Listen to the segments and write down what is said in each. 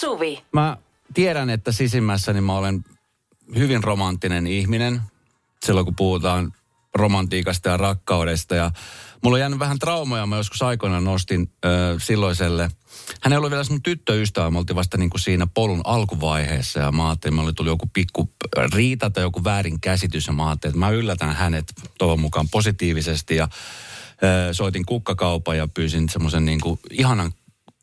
Suvi. Mä tiedän, että sisimmässäni mä olen hyvin romanttinen ihminen. Silloin kun puhutaan romantiikasta ja rakkaudesta. Ja mulla on jäänyt vähän traumoja. Mä joskus aikoinaan nostin ö, silloiselle. Hän ei ollut vielä sun tyttöystävä. Me oltiin vasta niin kuin siinä polun alkuvaiheessa. Ja mä ajattelin, että oli tullut joku pikku riita tai joku väärin käsitys. Ja mä ajattelin, että mä yllätän hänet toivon mukaan positiivisesti. Ja ö, soitin kukkakaupan ja pyysin semmoisen niin kuin ihanan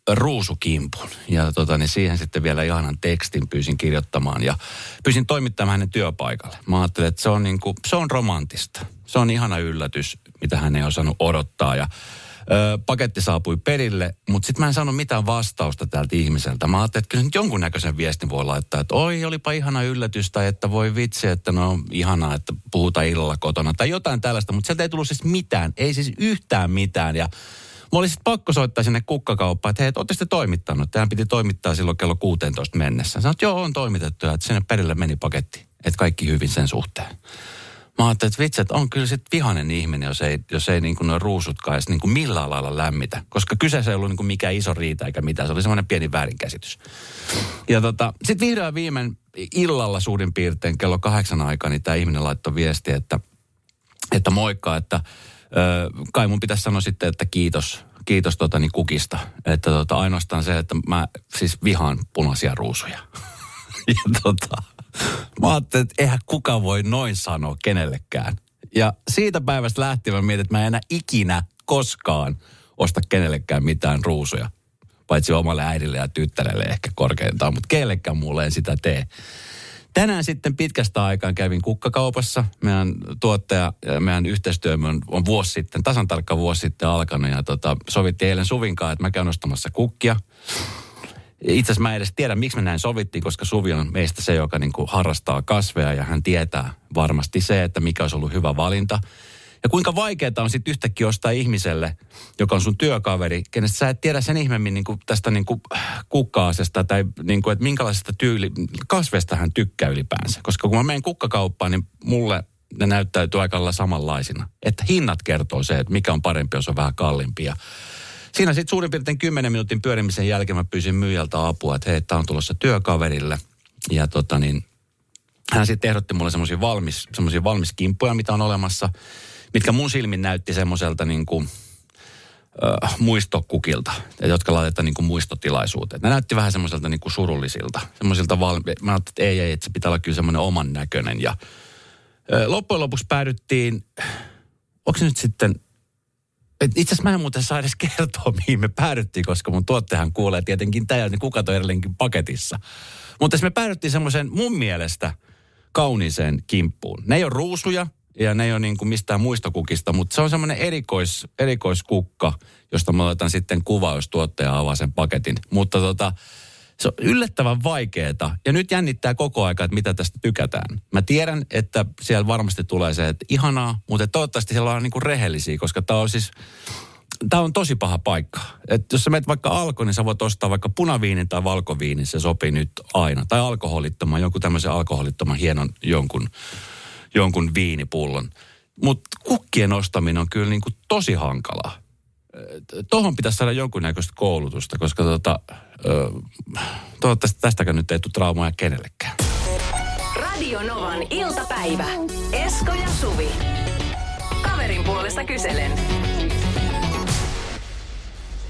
ruusukimpun. Ja tota, niin siihen sitten vielä ihanan tekstin pyysin kirjoittamaan ja pyysin toimittamaan hänen työpaikalle. Mä ajattelin, että se on, niin kuin, se on romantista. Se on ihana yllätys, mitä hän ei osannut odottaa. Ja ö, paketti saapui perille, mutta sitten mä en saanut mitään vastausta tältä ihmiseltä. Mä ajattelin, että kyllä nyt jonkunnäköisen viestin voi laittaa, että oi, olipa ihana yllätys, tai että voi vitsi, että no ihanaa, että puhutaan illalla kotona, tai jotain tällaista, mutta sieltä ei tullut siis mitään, ei siis yhtään mitään. Ja Mä olisin pakko soittaa sinne kukkakauppaan, että hei, että ootte toimittanut. Tähän piti toimittaa silloin kello 16 mennessä. Sanoit, joo, on toimitettu ja että sinne perille meni paketti. Että kaikki hyvin sen suhteen. Mä ajattelin, että vitsi, että on kyllä sitten vihanen ihminen, jos ei, jos ei niin kuin noin ruusutkaan edes niin kuin millään lailla lämmitä. Koska kyseessä ei ollut niin kuin mikään iso riita eikä mitään. Se oli semmoinen pieni väärinkäsitys. Ja tota, sitten vihdoin viimein illalla suurin piirtein kello kahdeksan aikaa, niin tämä ihminen laittoi viesti, että, että moikka, että Kai mun pitäisi sanoa sitten, että kiitos, kiitos tota, niin kukista. Että tota, ainoastaan se, että mä siis vihaan punaisia ruusuja. ja tota, mä ajattelin, että eihän kuka voi noin sanoa kenellekään. Ja siitä päivästä lähtien mä mietin, että mä en enää ikinä koskaan osta kenellekään mitään ruusuja. Paitsi omalle äidille ja tyttärelle ehkä korkeintaan, mutta kellekään mulle en sitä tee. Tänään sitten pitkästä aikaa kävin kukkakaupassa. Meidän tuottaja, meidän yhteistyömme on, on vuosi sitten, tasan tarkka vuosi sitten alkanut. Ja tota, sovittiin eilen Suvinkaan, että mä käyn ostamassa kukkia. Itse asiassa mä en edes tiedä, miksi me näin sovittiin, koska Suvi on meistä se, joka niin kuin harrastaa kasveja ja hän tietää varmasti se, että mikä olisi ollut hyvä valinta. Ja kuinka vaikeaa on sitten yhtäkkiä ostaa ihmiselle, joka on sun työkaveri, kenestä sä et tiedä sen ihmeemmin niin kuin tästä niin kuin kukkaasesta tai niin kuin, että minkälaisesta tyyli, kasvesta hän tykkää ylipäänsä. Koska kun mä menen kukkakauppaan, niin mulle ne näyttäytyy aika lailla samanlaisina. Että hinnat kertoo se, että mikä on parempi, jos on vähän kalliimpi. Ja siinä sitten suurin piirtein 10 minuutin pyörimisen jälkeen mä pyysin myyjältä apua, että hei, tämä on tulossa työkaverille. Ja tota niin, hän sitten ehdotti mulle semmoisia valmis, valmis kimppuja, mitä on olemassa – mitkä mun silmin näytti semmoiselta niin kuin, äh, muistokukilta, jotka laitetaan niin kuin muistotilaisuuteen. Ne näytti vähän semmoiselta niin kuin surullisilta. Semmoisilta valmi- Mä ajattelin, että ei, ei, että se pitää olla kyllä semmoinen oman näköinen. Ja äh, loppujen lopuksi päädyttiin, onko nyt sitten itse asiassa mä en muuten saa edes kertoa, mihin me päädyttiin, koska mun tuottajahan kuulee tietenkin tämä, niin kuka toi edelleenkin paketissa. Mutta me päädyttiin semmoisen mun mielestä kauniiseen kimppuun. Ne ei ole ruusuja, ja ne ei ole niin kuin mistään muistokukista, mutta se on semmoinen erikois, erikoiskukka, josta mä otan sitten kuva, jos tuottaja avaa sen paketin. Mutta tota, se on yllättävän vaikeeta. Ja nyt jännittää koko aika, että mitä tästä tykätään. Mä tiedän, että siellä varmasti tulee se, että ihanaa, mutta toivottavasti siellä on niin kuin rehellisiä, koska tämä on siis, tämä on tosi paha paikka. Et jos sä menet vaikka alko, niin sä voit ostaa vaikka punaviinin tai valkoviinin, se sopii nyt aina. Tai alkoholittoman, jonkun tämmöisen alkoholittoman hienon jonkun jonkun viinipullon. Mutta kukkien ostaminen on kyllä niin kuin tosi hankalaa. Tuohon pitäisi saada jonkunnäköistä koulutusta, koska tota, toivottavasti tästäkään nyt ei tule traumaa kenellekään. Radio Novan iltapäivä. Esko ja Suvi. Kaverin puolesta kyselen.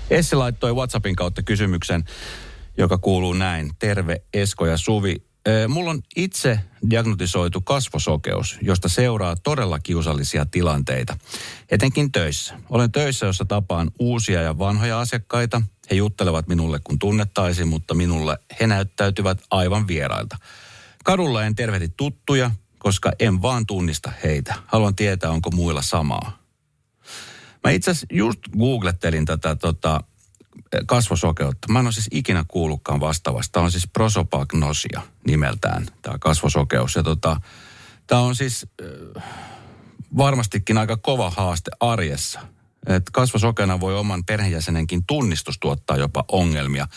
Essi laittoi WhatsAppin kautta kysymyksen, joka kuuluu näin. Terve Esko ja Suvi. Mulla on itse diagnotisoitu kasvosokeus, josta seuraa todella kiusallisia tilanteita, etenkin töissä. Olen töissä, jossa tapaan uusia ja vanhoja asiakkaita. He juttelevat minulle kun tunnettaisiin, mutta minulle he näyttäytyvät aivan vierailta. Kadulla en tervehdi tuttuja, koska en vaan tunnista heitä. Haluan tietää, onko muilla samaa. Mä itse asiassa just googlettelin tätä tota, kasvosokeutta. Mä en ole siis ikinä kuullutkaan vastaavasta. Tämä on siis prosopagnosia nimeltään, tämä kasvosokeus. Ja tota, tämä on siis äh, varmastikin aika kova haaste arjessa. Et kasvosokeana voi oman perheenjäsenenkin tunnistus tuottaa jopa ongelmia.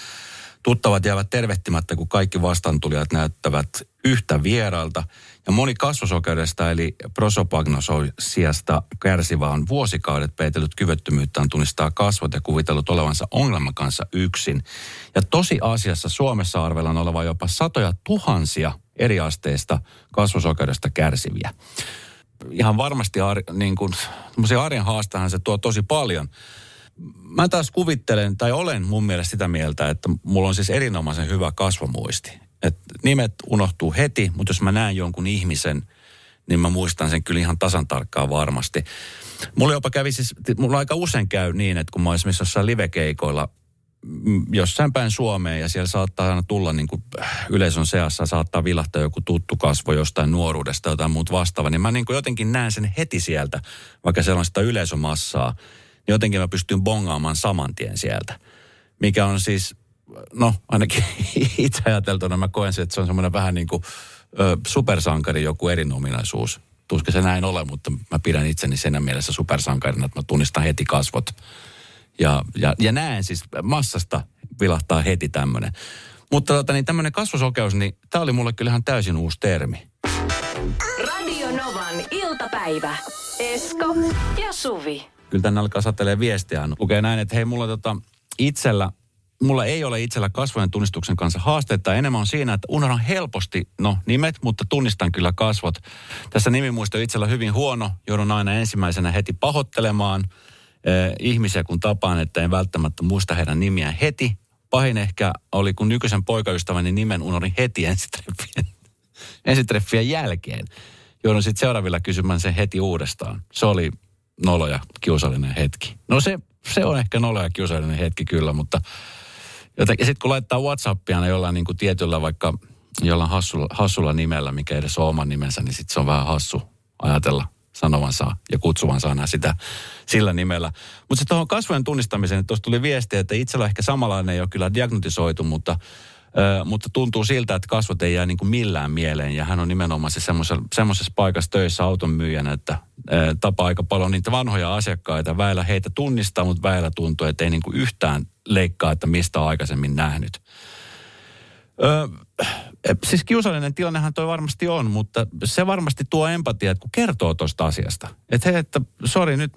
Tuttavat jäävät tervehtimättä, kun kaikki vastaantulijat näyttävät yhtä vierailta. Ja moni kasvosokeudesta eli prosopagnososiasta kärsivä on vuosikaudet peitellyt kyvyttömyyttään tunnistaa kasvot ja kuvitellut olevansa ongelman kanssa yksin. Ja tosi asiassa Suomessa arvellaan olevan jopa satoja tuhansia eri asteista kasvosokeudesta kärsiviä. Ihan varmasti ar, niin kuin, arjen haastahan se tuo tosi paljon. Mä taas kuvittelen, tai olen mun mielestä sitä mieltä, että mulla on siis erinomaisen hyvä kasvomuisti. Et nimet unohtuu heti, mutta jos mä näen jonkun ihmisen, niin mä muistan sen kyllä ihan tasan tarkkaan varmasti. Mulla jopa kävi siis, mulla aika usein käy niin, että kun mä esimerkiksi jossain livekeikoilla jossain päin Suomeen ja siellä saattaa aina tulla niin kuin äh, yleisön seassa, saattaa vilahtaa joku tuttu kasvo jostain nuoruudesta tai jotain muut vastaava, niin mä niin kuin jotenkin näen sen heti sieltä, vaikka siellä on sitä yleisömassaa, niin jotenkin mä pystyn bongaamaan saman tien sieltä. Mikä on siis, no ainakin itse ajateltuna mä koen sen, että se on semmoinen vähän niin kuin ö, supersankari joku erinominaisuus. Tuskin se näin ole, mutta mä pidän itseni sen mielessä supersankarina, että mä tunnistan heti kasvot ja, ja, ja näen siis massasta vilahtaa heti tämmöinen. Mutta tota, niin tämmöinen kasvosokeus, niin tämä oli mulle kyllä ihan täysin uusi termi. Radio Novan iltapäivä. Esko ja Suvi. Kyllä tänne alkaa satelee viestiä. Lukee näin, että hei mulla tota, itsellä mulla ei ole itsellä kasvojen tunnistuksen kanssa haasteita. Enemmän on siinä, että unohdan helposti, no nimet, mutta tunnistan kyllä kasvot. Tässä nimimuisto itsellä hyvin huono. Joudun aina ensimmäisenä heti pahoittelemaan eh, ihmisiä, kun tapaan, että en välttämättä muista heidän nimiä heti. Pahin ehkä oli, kun nykyisen poikaystäväni nimen unohdin heti ensitreffien, ensitreffien jälkeen. Joudun sitten seuraavilla kysymään sen heti uudestaan. Se oli nolo ja kiusallinen hetki. No se, se on ehkä nolo ja kiusallinen hetki kyllä, mutta jotenkin sitten kun laittaa Whatsappia jollain niin kuin tietyllä vaikka jollain hassulla, hassulla nimellä, mikä edes ole oman nimensä, niin sitten se on vähän hassu ajatella sanovansa ja kutsuvansa aina sitä sillä nimellä. Mutta se tuohon kasvojen tunnistamiseen, että tuossa tuli viesti, että itsellä ehkä samanlainen ei ole kyllä diagnotisoitu, mutta, ö, mutta tuntuu siltä, että kasvot ei jää niin kuin millään mieleen. Ja hän on nimenomaan se semmoisessa paikassa töissä auton myyjänä, että ö, tapaa aika paljon niitä vanhoja asiakkaita. Väillä heitä tunnistaa, mutta väillä tuntuu, että ei niin kuin yhtään leikkaa, että mistä on aikaisemmin nähnyt. Öö, siis kiusallinen tilannehan toi varmasti on, mutta se varmasti tuo empatiaa, että kun kertoo tuosta asiasta. Että hei, että sori nyt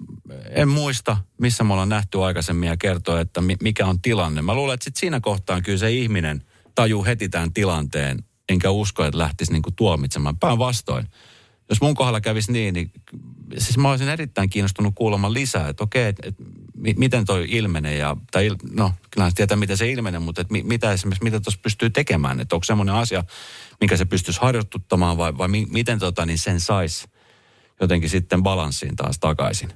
en muista, missä me ollaan nähty aikaisemmin ja kertoo, että mikä on tilanne. Mä luulen, että sit siinä kohtaan kyllä se ihminen tajuu heti tämän tilanteen, enkä usko, että lähtisi niinku tuomitsemaan. Päinvastoin. Jos mun kohdalla kävisi niin, niin siis mä olisin erittäin kiinnostunut kuulemaan lisää, että okei, että, että miten toi ilmenee ja, tai no, kyllä tietää miten se ilmenee, mutta että mitä esimerkiksi, mitä tuossa pystyy tekemään, että onko semmoinen asia, mikä se pystyisi harjoituttamaan vai, vai miten tota, niin sen saisi jotenkin sitten balanssiin taas takaisin.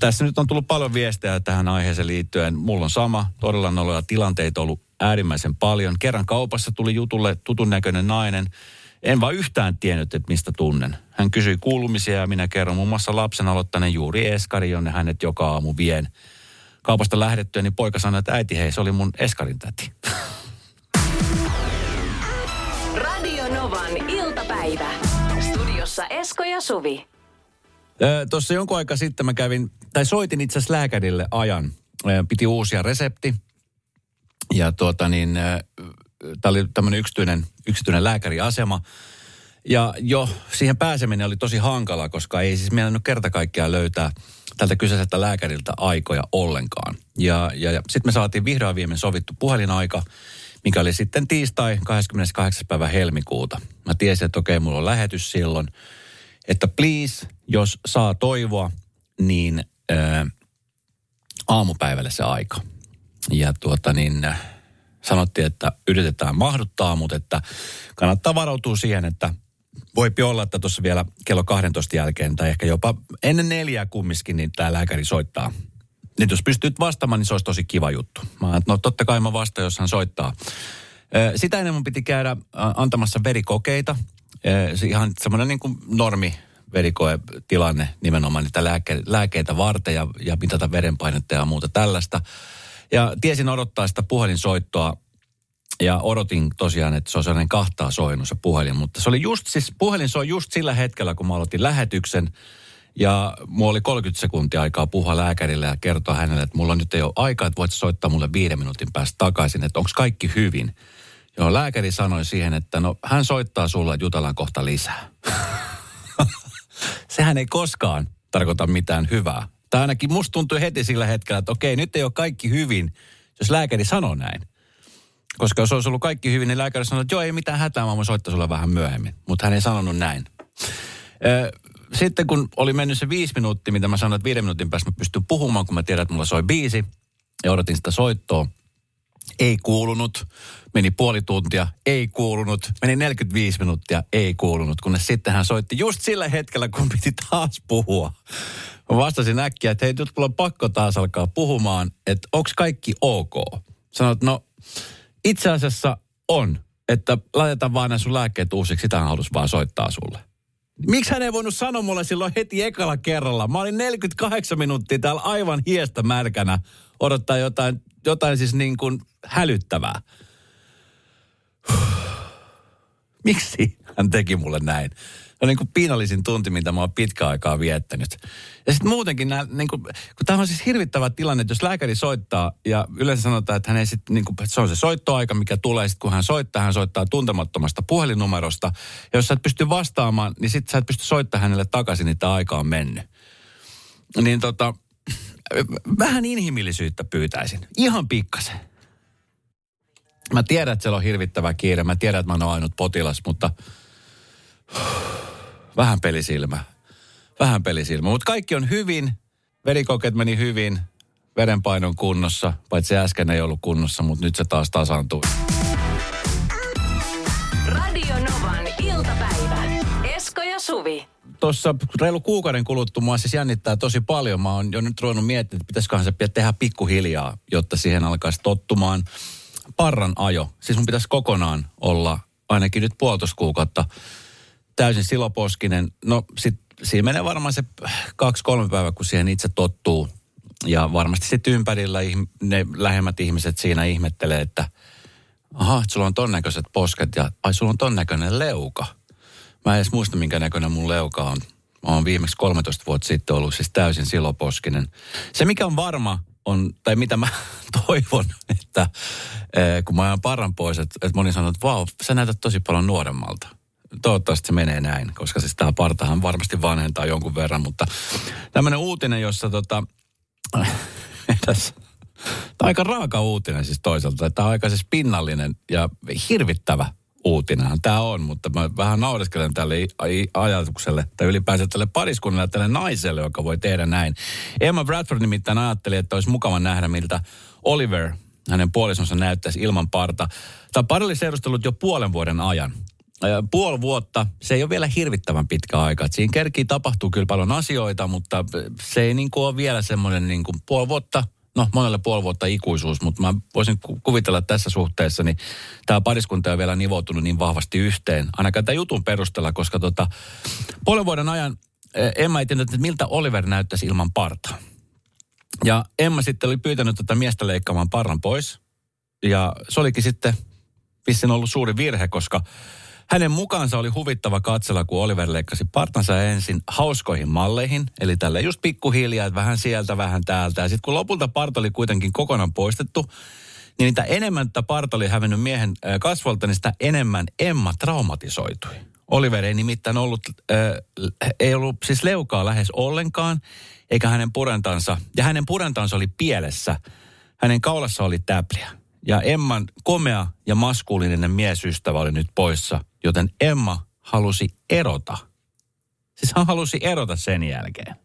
Tässä nyt on tullut paljon viestejä tähän aiheeseen liittyen. Mulla on sama, todella noloja tilanteita ollut äärimmäisen paljon. Kerran kaupassa tuli jutulle tutun näköinen nainen, en vaan yhtään tiennyt, että mistä tunnen. Hän kysyi kuulumisia ja minä kerron muun muassa lapsen aloittaneen juuri Eskari, jonne hänet joka aamu vien. Kaupasta lähdettyä, niin poika sanoi, että äiti hei, se oli mun Eskarin täti. Radio Novan iltapäivä. Studiossa Esko ja Suvi. Tuossa jonkun aika sitten mä kävin, tai soitin itse asiassa lääkärille ajan. Piti uusia resepti. Ja tuota niin, tämä oli tämmöinen yksityinen, yksityinen lääkäriasema. Ja jo siihen pääseminen oli tosi hankala, koska ei siis meillä nyt kerta kaikkiaan löytää tältä kyseiseltä lääkäriltä aikoja ollenkaan. Ja, ja, ja sitten me saatiin vihdoin viimein sovittu puhelinaika, mikä oli sitten tiistai 28. päivä helmikuuta. Mä tiesin, että okei, mulla on lähetys silloin. Että please, jos saa toivoa, niin ää, aamupäivälle se aika. Ja tuota niin, sanottiin, että yritetään mahduttaa, mutta että kannattaa varautua siihen, että voipi olla, että tuossa vielä kello 12 jälkeen tai ehkä jopa ennen neljää kumminkin, niin tämä lääkäri soittaa. Niin jos pystyt vastaamaan, niin se olisi tosi kiva juttu. Mä no totta kai mä vastaan, jos hän soittaa. Sitä ennen mun piti käydä antamassa verikokeita. Ihan semmoinen niin kuin normi verikoetilanne nimenomaan niitä lääke, lääkeitä varten ja, ja mitata verenpainetta ja muuta tällaista. Ja tiesin odottaa sitä puhelinsoittoa ja odotin tosiaan, että se on sellainen kahtaa soinut se puhelin. Mutta se oli just, siis puhelin soi just sillä hetkellä, kun mä aloitin lähetyksen. Ja mulla oli 30 sekuntia aikaa puhua lääkärille ja kertoa hänelle, että mulla nyt ei ole aikaa, että voit soittaa mulle viiden minuutin päästä takaisin, että onko kaikki hyvin. Joo, lääkäri sanoi siihen, että no hän soittaa sulle, että jutellaan kohta lisää. Sehän ei koskaan tarkoita mitään hyvää. Tai ainakin musta tuntui heti sillä hetkellä, että okei, nyt ei ole kaikki hyvin, jos lääkäri sanoo näin. Koska jos olisi ollut kaikki hyvin, niin lääkäri sanoi, että joo, ei mitään hätää, mä voin soittaa sulle vähän myöhemmin. Mutta hän ei sanonut näin. Sitten kun oli mennyt se viisi minuuttia, mitä mä sanoin, että viiden minuutin päästä mä pystyn puhumaan, kun mä tiedän, että mulla soi biisi. Ja odotin sitä soittoa. Ei kuulunut. Meni puoli tuntia, ei kuulunut. Meni 45 minuuttia, ei kuulunut. Kunnes sitten hän soitti just sillä hetkellä, kun piti taas puhua. Mä vastasin äkkiä, että hei, nyt mulla on pakko taas alkaa puhumaan, että onko kaikki ok? Sanoit, no itse asiassa on, että laitetaan vaan nämä sun lääkkeet uusiksi, sitä hän halusi vaan soittaa sulle. Miksi hän ei voinut sanoa mulle silloin heti ekalla kerralla? Mä olin 48 minuuttia täällä aivan hiestä märkänä odottaa jotain, jotain siis niin kuin hälyttävää. Miksi hän teki mulle näin? on niin kuin piinallisin tunti, mitä mä oon pitkä aikaa viettänyt. Ja sitten muutenkin, nää, niin kuin, kun tämä on siis hirvittävä tilanne, että jos lääkäri soittaa ja yleensä sanotaan, että hän ei sit, niin kuin, se on se soittoaika, mikä tulee, sitten kun hän soittaa, hän soittaa tuntemattomasta puhelinnumerosta. Ja jos sä et pysty vastaamaan, niin sitten sä et pysty soittamaan hänelle takaisin, niin tämä aika on mennyt. Niin tota, vähän inhimillisyyttä pyytäisin. Ihan pikkasen. Mä tiedän, että siellä on hirvittävä kiire. Mä tiedän, että mä oon ainut potilas, mutta vähän pelisilmä. Vähän pelisilmä. Mutta kaikki on hyvin. Verikokeet meni hyvin. Verenpainon kunnossa. Paitsi äsken ei ollut kunnossa, mutta nyt se taas tasaantuu. Radio Novan iltapäivä. Esko ja Suvi. Tuossa reilu kuukauden kuluttua mua siis jännittää tosi paljon. Mä oon jo nyt ruvennut miettimään, että pitäisiköhän se tehdä pikkuhiljaa, jotta siihen alkaisi tottumaan. Parran ajo. Siis mun pitäisi kokonaan olla ainakin nyt puolitoista kuukautta täysin siloposkinen. No sit siinä menee varmaan se kaksi-kolme päivää, kun siihen itse tottuu. Ja varmasti sitten ympärillä ne lähemmät ihmiset siinä ihmettelee, että aha, sulla on ton näköiset posket ja ai sulla on ton näköinen leuka. Mä en edes muista, minkä näköinen mun leuka on. Mä oon viimeksi 13 vuotta sitten ollut siis täysin siloposkinen. Se, mikä on varma, on, tai mitä mä toivon, että eh, kun mä ajan parran pois, että, että moni sanoo, että vau, sä näytät tosi paljon nuoremmalta toivottavasti se menee näin, koska siis tämä partahan varmasti vanhentaa jonkun verran, mutta tämmöinen uutinen, jossa tota, tässä, tämä on aika raaka uutinen siis toisaalta. Tämä on aika siis pinnallinen ja hirvittävä uutinenhan tämä on, mutta mä vähän naureskelen tälle ajatukselle, tai ylipäänsä tälle pariskunnalle, tälle naiselle, joka voi tehdä näin. Emma Bradford nimittäin ajatteli, että olisi mukava nähdä, miltä Oliver, hänen puolisonsa näyttäisi ilman parta. Tämä pari oli seurustellut jo puolen vuoden ajan puoli vuotta, se ei ole vielä hirvittävän pitkä aika. Siinä kerkii tapahtuu kyllä paljon asioita, mutta se ei niin kuin ole vielä semmoinen niin kuin puoli vuotta, no monelle puoli vuotta ikuisuus, mutta mä voisin kuvitella että tässä suhteessa, niin tämä pariskunta on vielä nivoutunut niin vahvasti yhteen, ainakaan tämän jutun perusteella, koska tota, puolen vuoden ajan Emma ei tiedä, että miltä Oliver näyttäisi ilman partaa. Ja Emma sitten oli pyytänyt tätä miestä leikkaamaan parran pois. Ja se olikin sitten vissiin ollut suuri virhe, koska hänen mukaansa oli huvittava katsella, kun Oliver leikkasi partansa ensin hauskoihin malleihin, eli tälle just pikkuhiljaa, että vähän sieltä, vähän täältä. Ja sitten kun lopulta parta oli kuitenkin kokonaan poistettu, niin mitä enemmän tätä parta oli hävennyt miehen kasvolta, niin sitä enemmän Emma traumatisoitui. Oliver ei nimittäin ollut, äh, ei ollut siis leukaa lähes ollenkaan, eikä hänen purentansa, ja hänen purentansa oli pielessä. Hänen kaulassa oli täpliä. Ja Emman komea ja maskuliininen miesystävä oli nyt poissa, joten Emma halusi erota. Siis hän halusi erota sen jälkeen.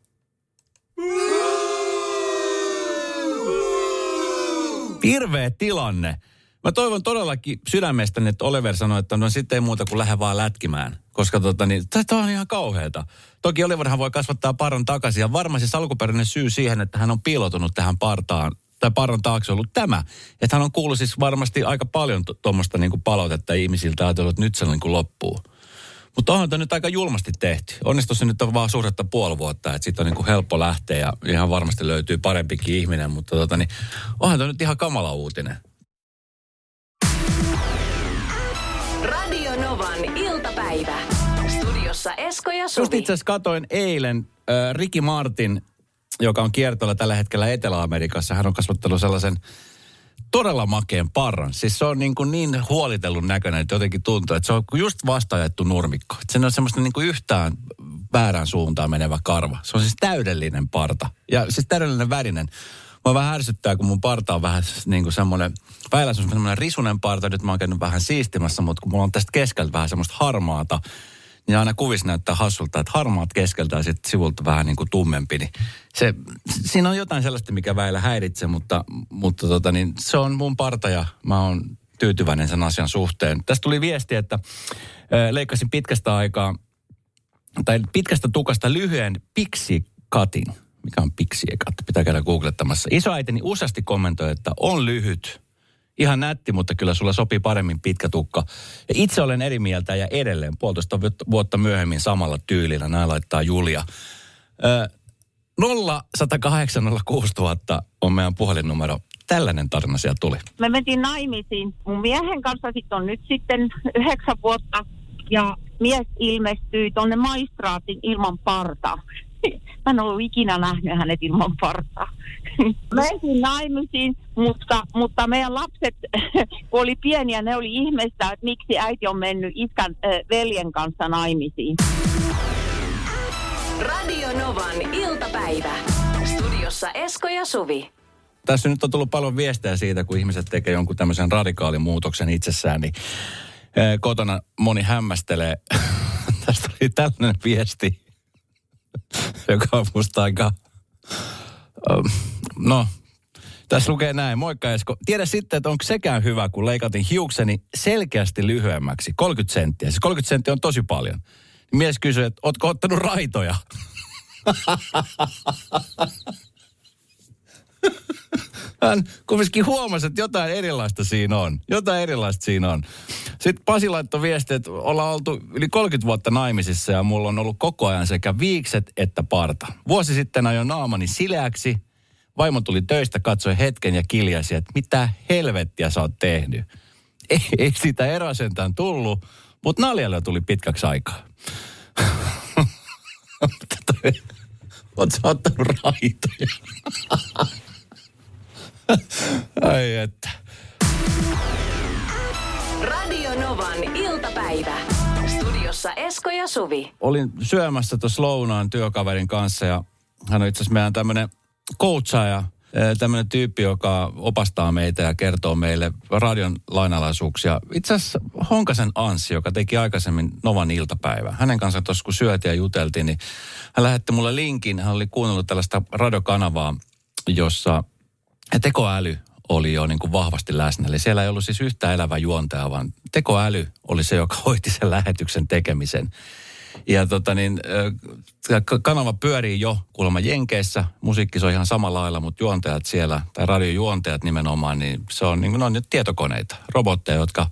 Hirveä tilanne. Mä toivon todellakin sydämestäni, että Oliver sanoi, että no sitten ei muuta kuin lähde vaan lätkimään. Koska tota, niin, tämä on ihan kauheata. Toki Oliverhan voi kasvattaa paran takaisin. Ja varmasti siis alkuperäinen syy siihen, että hän on piilotunut tähän partaan, tai parran taakse ollut tämä. Että hän on kuullut siis varmasti aika paljon tuommoista niin kuin palautetta ihmisiltä ajatellut, että nyt se niin kuin loppuu. Mutta onhan tämä nyt aika julmasti tehty. Onnistu se nyt on vaan suhdetta puoli vuotta, että siitä on niin kuin helppo lähteä ja ihan varmasti löytyy parempikin ihminen, mutta tota, niin, onhan tämä nyt ihan kamala uutinen. Radio Novan iltapäivä. Studiossa Esko ja Suvi. Just itse asiassa katoin eilen Äh, Ricky Martin, joka on kiertoilla tällä hetkellä Etelä-Amerikassa, hän on kasvattanut sellaisen todella makeen parran. Siis se on niin, kuin niin huolitellun näköinen, että jotenkin tuntuu, että se on just vastaajettu nurmikko. Että se on semmoista niin kuin yhtään väärään suuntaan menevä karva. Se on siis täydellinen parta. Ja siis täydellinen värinen. Mua vähän ärsyttää, kun mun parta on vähän niin kuin semmoinen, väillä se on semmoinen risunen parta, nyt mä oon käynyt vähän siistimässä, mutta kun mulla on tästä keskeltä vähän semmoista harmaata, niin aina kuvissa näyttää hassulta, että harmaat keskeltä ja sitten sivulta vähän niin kuin tummempi. Niin se, siinä on jotain sellaista, mikä väillä häiritsee, mutta, mutta tota, niin se on mun parta ja mä oon tyytyväinen sen asian suhteen. Tästä tuli viesti, että leikkasin pitkästä aikaa, tai pitkästä tukasta lyhyen cutting. Mikä on cut? Pitää käydä googlettamassa. Isoäitini useasti kommentoi, että on lyhyt ihan nätti, mutta kyllä sulla sopii paremmin pitkä tukka. Ja itse olen eri mieltä ja edelleen puolitoista vuotta myöhemmin samalla tyylillä. Näin laittaa Julia. Ö, 0108 on meidän puhelinnumero. Tällainen tarina siellä tuli. Me mentiin naimisiin. Mun miehen kanssa sitten on nyt sitten yhdeksän vuotta. Ja mies ilmestyi tuonne maistraatin ilman partaa. Mä en ollut ikinä nähnyt hänet ilman partaa. Mentiin naimisiin, mutta, mutta meidän lapset, kun oli pieniä, ne oli ihmeistä, että miksi äiti on mennyt iskän äh, veljen kanssa naimisiin. Radio Novan iltapäivä. Studiossa Esko ja Suvi. Tässä nyt on tullut paljon viestejä siitä, kun ihmiset tekee jonkun tämmöisen radikaalimuutoksen itsessään, niin kotona moni hämmästelee. Tästä oli tällainen viesti, joka on musta aika... No, tässä lukee näin. Moikka Esko. Tiedä sitten, että onko sekään hyvä, kun leikatin hiukseni selkeästi lyhyemmäksi. 30 senttiä. Siis 30 senttiä on tosi paljon. Mies kysyi, että ootko ottanut raitoja? Hän kumminkin huomasi, että jotain erilaista siinä on. Jotain erilaista siinä on. Sitten Pasi laittoi viesti, että ollaan oltu yli 30 vuotta naimisissa ja mulla on ollut koko ajan sekä viikset että parta. Vuosi sitten ajoin naamani sileäksi. Vaimo tuli töistä, katsoi hetken ja kiljasi, että mitä helvettiä sä oot tehnyt. Ei, ei sitä eroa sentään tullut, mutta naljalle tuli pitkäksi aikaa. Sä ottanut raitoja? Ai että. Radio Novan iltapäivä. Studiossa Esko ja Suvi. Olin syömässä tuossa lounaan työkaverin kanssa ja hän on itse asiassa meidän tämmöinen coachaaja, tämmöinen tyyppi, joka opastaa meitä ja kertoo meille radion lainalaisuuksia. Itse asiassa Honkasen Anssi, joka teki aikaisemmin Novan iltapäivää. Hänen kanssaan tuossa kun syötiin ja juteltiin, niin hän lähetti mulle linkin. Hän oli kuunnellut tällaista radiokanavaa, jossa tekoäly oli jo niin kuin vahvasti läsnä. Eli siellä ei ollut siis yhtä elävä juontaja, vaan tekoäly oli se, joka hoiti sen lähetyksen tekemisen. Ja tota niin, kanava pyörii jo kuulemma Jenkeissä. Musiikki on ihan samalla lailla, mutta juontajat siellä, tai radiojuontajat nimenomaan, niin se on, niin kuin, on nyt tietokoneita, robotteja, jotka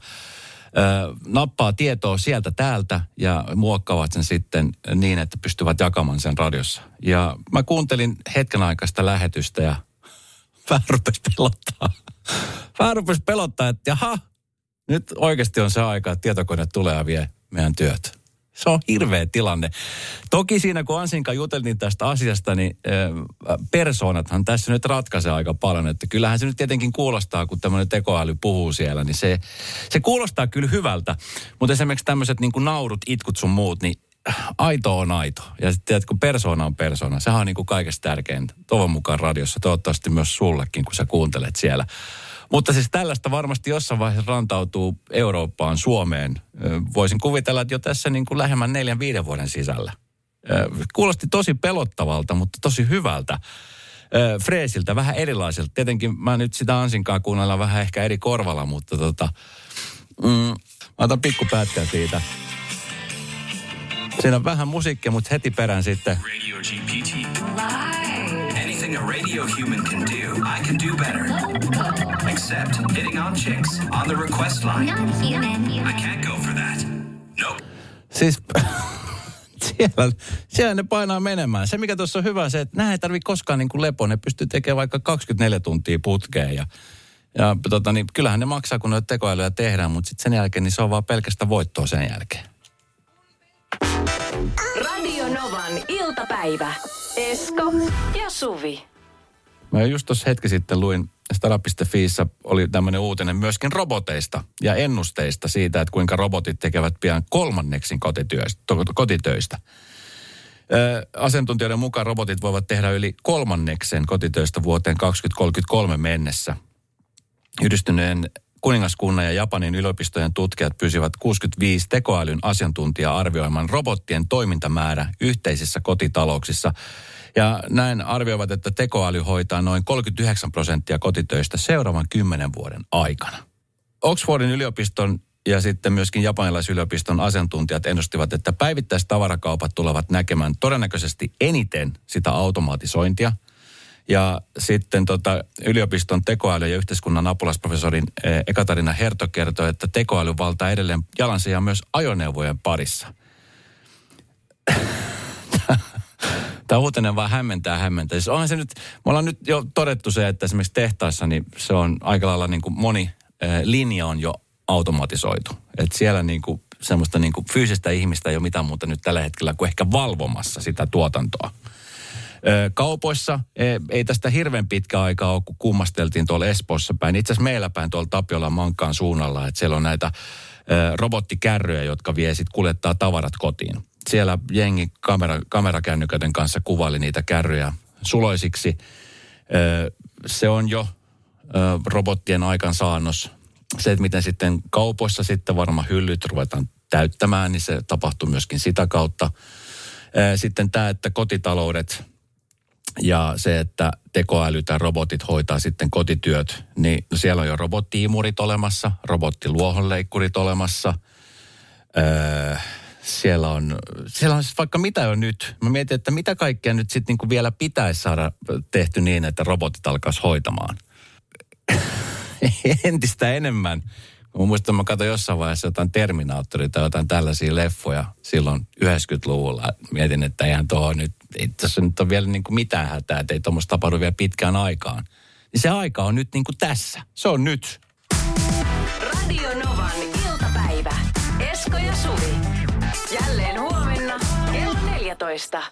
nappaa tietoa sieltä täältä ja muokkaavat sen sitten niin, että pystyvät jakamaan sen radiossa. Ja mä kuuntelin hetken aikaista lähetystä ja vähän rupesi pelottaa. Vähän rupesi pelottaa, että jaha, nyt oikeasti on se aika, että tietokone tulee ja vie meidän työt. Se on hirveä tilanne. Toki siinä, kun Ansinka juteltiin tästä asiasta, niin äh, persoonathan tässä nyt ratkaisee aika paljon. Että kyllähän se nyt tietenkin kuulostaa, kun tämmöinen tekoäly puhuu siellä, niin se, se kuulostaa kyllä hyvältä. Mutta esimerkiksi tämmöiset niin naurut, itkut sun muut, niin aito on aito. Ja sitten kun persoona on persoona, sehän on niin kuin kaikesta tärkeintä. Toivon mukaan radiossa, toivottavasti myös sullekin, kun sä kuuntelet siellä. Mutta siis tällaista varmasti jossain vaiheessa rantautuu Eurooppaan, Suomeen. Voisin kuvitella, että jo tässä niin kuin lähemmän neljän, viiden vuoden sisällä. Kuulosti tosi pelottavalta, mutta tosi hyvältä. Freesiltä, vähän erilaiselta. Tietenkin mä nyt sitä ansinkaan kuunnella vähän ehkä eri korvalla, mutta tota, mm, mä otan pikku siitä. Siinä on vähän musiikkia, mutta heti perään sitten. Radio GPT. Anything a radio human can do, I can do better. Except hitting on chicks on the request line. I can't go for that. Nope. Siis siellä, siellä ne painaa menemään. Se, mikä tuossa on hyvä, se, että nämä ei tarvitse koskaan niin kuin lepo. Ne pystyy tekemään vaikka 24 tuntia putkeen ja ja tota, niin kyllähän ne maksaa, kun noita tekoälyjä tehdään, mutta sitten sen jälkeen niin se on vaan pelkästä voittoa sen jälkeen. Radio Novan iltapäivä. Esko ja Suvi. Mä just tuossa hetki sitten luin Stara.fiissä oli tämmöinen uutinen myöskin roboteista ja ennusteista siitä, että kuinka robotit tekevät pian kolmanneksin kotitöistä. Asiantuntijoiden mukaan robotit voivat tehdä yli kolmanneksen kotitöistä vuoteen 2033 mennessä. Yhdistyneen kuningaskunnan ja Japanin yliopistojen tutkijat pysyvät 65 tekoälyn asiantuntijaa arvioimaan robottien toimintamäärä yhteisissä kotitalouksissa. Ja näin arvioivat, että tekoäly hoitaa noin 39 prosenttia kotitöistä seuraavan kymmenen vuoden aikana. Oxfordin yliopiston ja sitten myöskin japanilaisyliopiston asiantuntijat ennustivat, että päivittäistavarakaupat tulevat näkemään todennäköisesti eniten sitä automatisointia – ja sitten tota, yliopiston tekoäly- ja yhteiskunnan apulaisprofessorin eh, Ekatarina Herto kertoi, että tekoäly valtaa edelleen jalansijaa myös ajoneuvojen parissa. Tämä uutinen vaan hämmentää hämmentää. Siis onhan se nyt, me ollaan nyt jo todettu se, että esimerkiksi tehtaissa niin se on aika lailla niin kuin moni eh, linja on jo automatisoitu. Että siellä niin kuin semmoista niin kuin fyysistä ihmistä ei ole mitään muuta nyt tällä hetkellä kuin ehkä valvomassa sitä tuotantoa. Kaupoissa e, ei tästä hirveän pitkä aikaa ole, kun kummasteltiin tuolla Espoossa päin. Itse asiassa meillä päin tuolla Tapiolan Mankaan suunnalla, että siellä on näitä robottikärryjä, jotka vie sit kuljettaa tavarat kotiin. Siellä jengi kamera, kamerakännyköiden kanssa kuvaili niitä kärryjä suloisiksi. Se on jo robottien aikansaannos. Se, että miten sitten kaupoissa sitten varmaan hyllyt ruvetaan täyttämään, niin se tapahtuu myöskin sitä kautta. Sitten tämä, että kotitaloudet ja se, että tekoäly tai robotit hoitaa sitten kotityöt, niin no siellä on jo robottiimurit olemassa, robottiluohonleikkurit olemassa. Öö, siellä on, siellä on siis vaikka mitä jo nyt. Mä mietin, että mitä kaikkea nyt sitten niinku vielä pitäisi saada tehty niin, että robotit alkaisi hoitamaan. Entistä enemmän. Mä muistan, mä katsoin jossain vaiheessa jotain Terminaattoria tai jotain tällaisia leffoja silloin 90-luvulla. Mietin, että eihän tuo nyt, ei tässä nyt ole vielä niin kuin mitään hätää, että ei tuommoista tapahdu vielä pitkään aikaan. Niin se aika on nyt niin kuin tässä. Se on nyt. Radio Novan iltapäivä. Esko ja Suvi. Jälleen huomenna kello 14.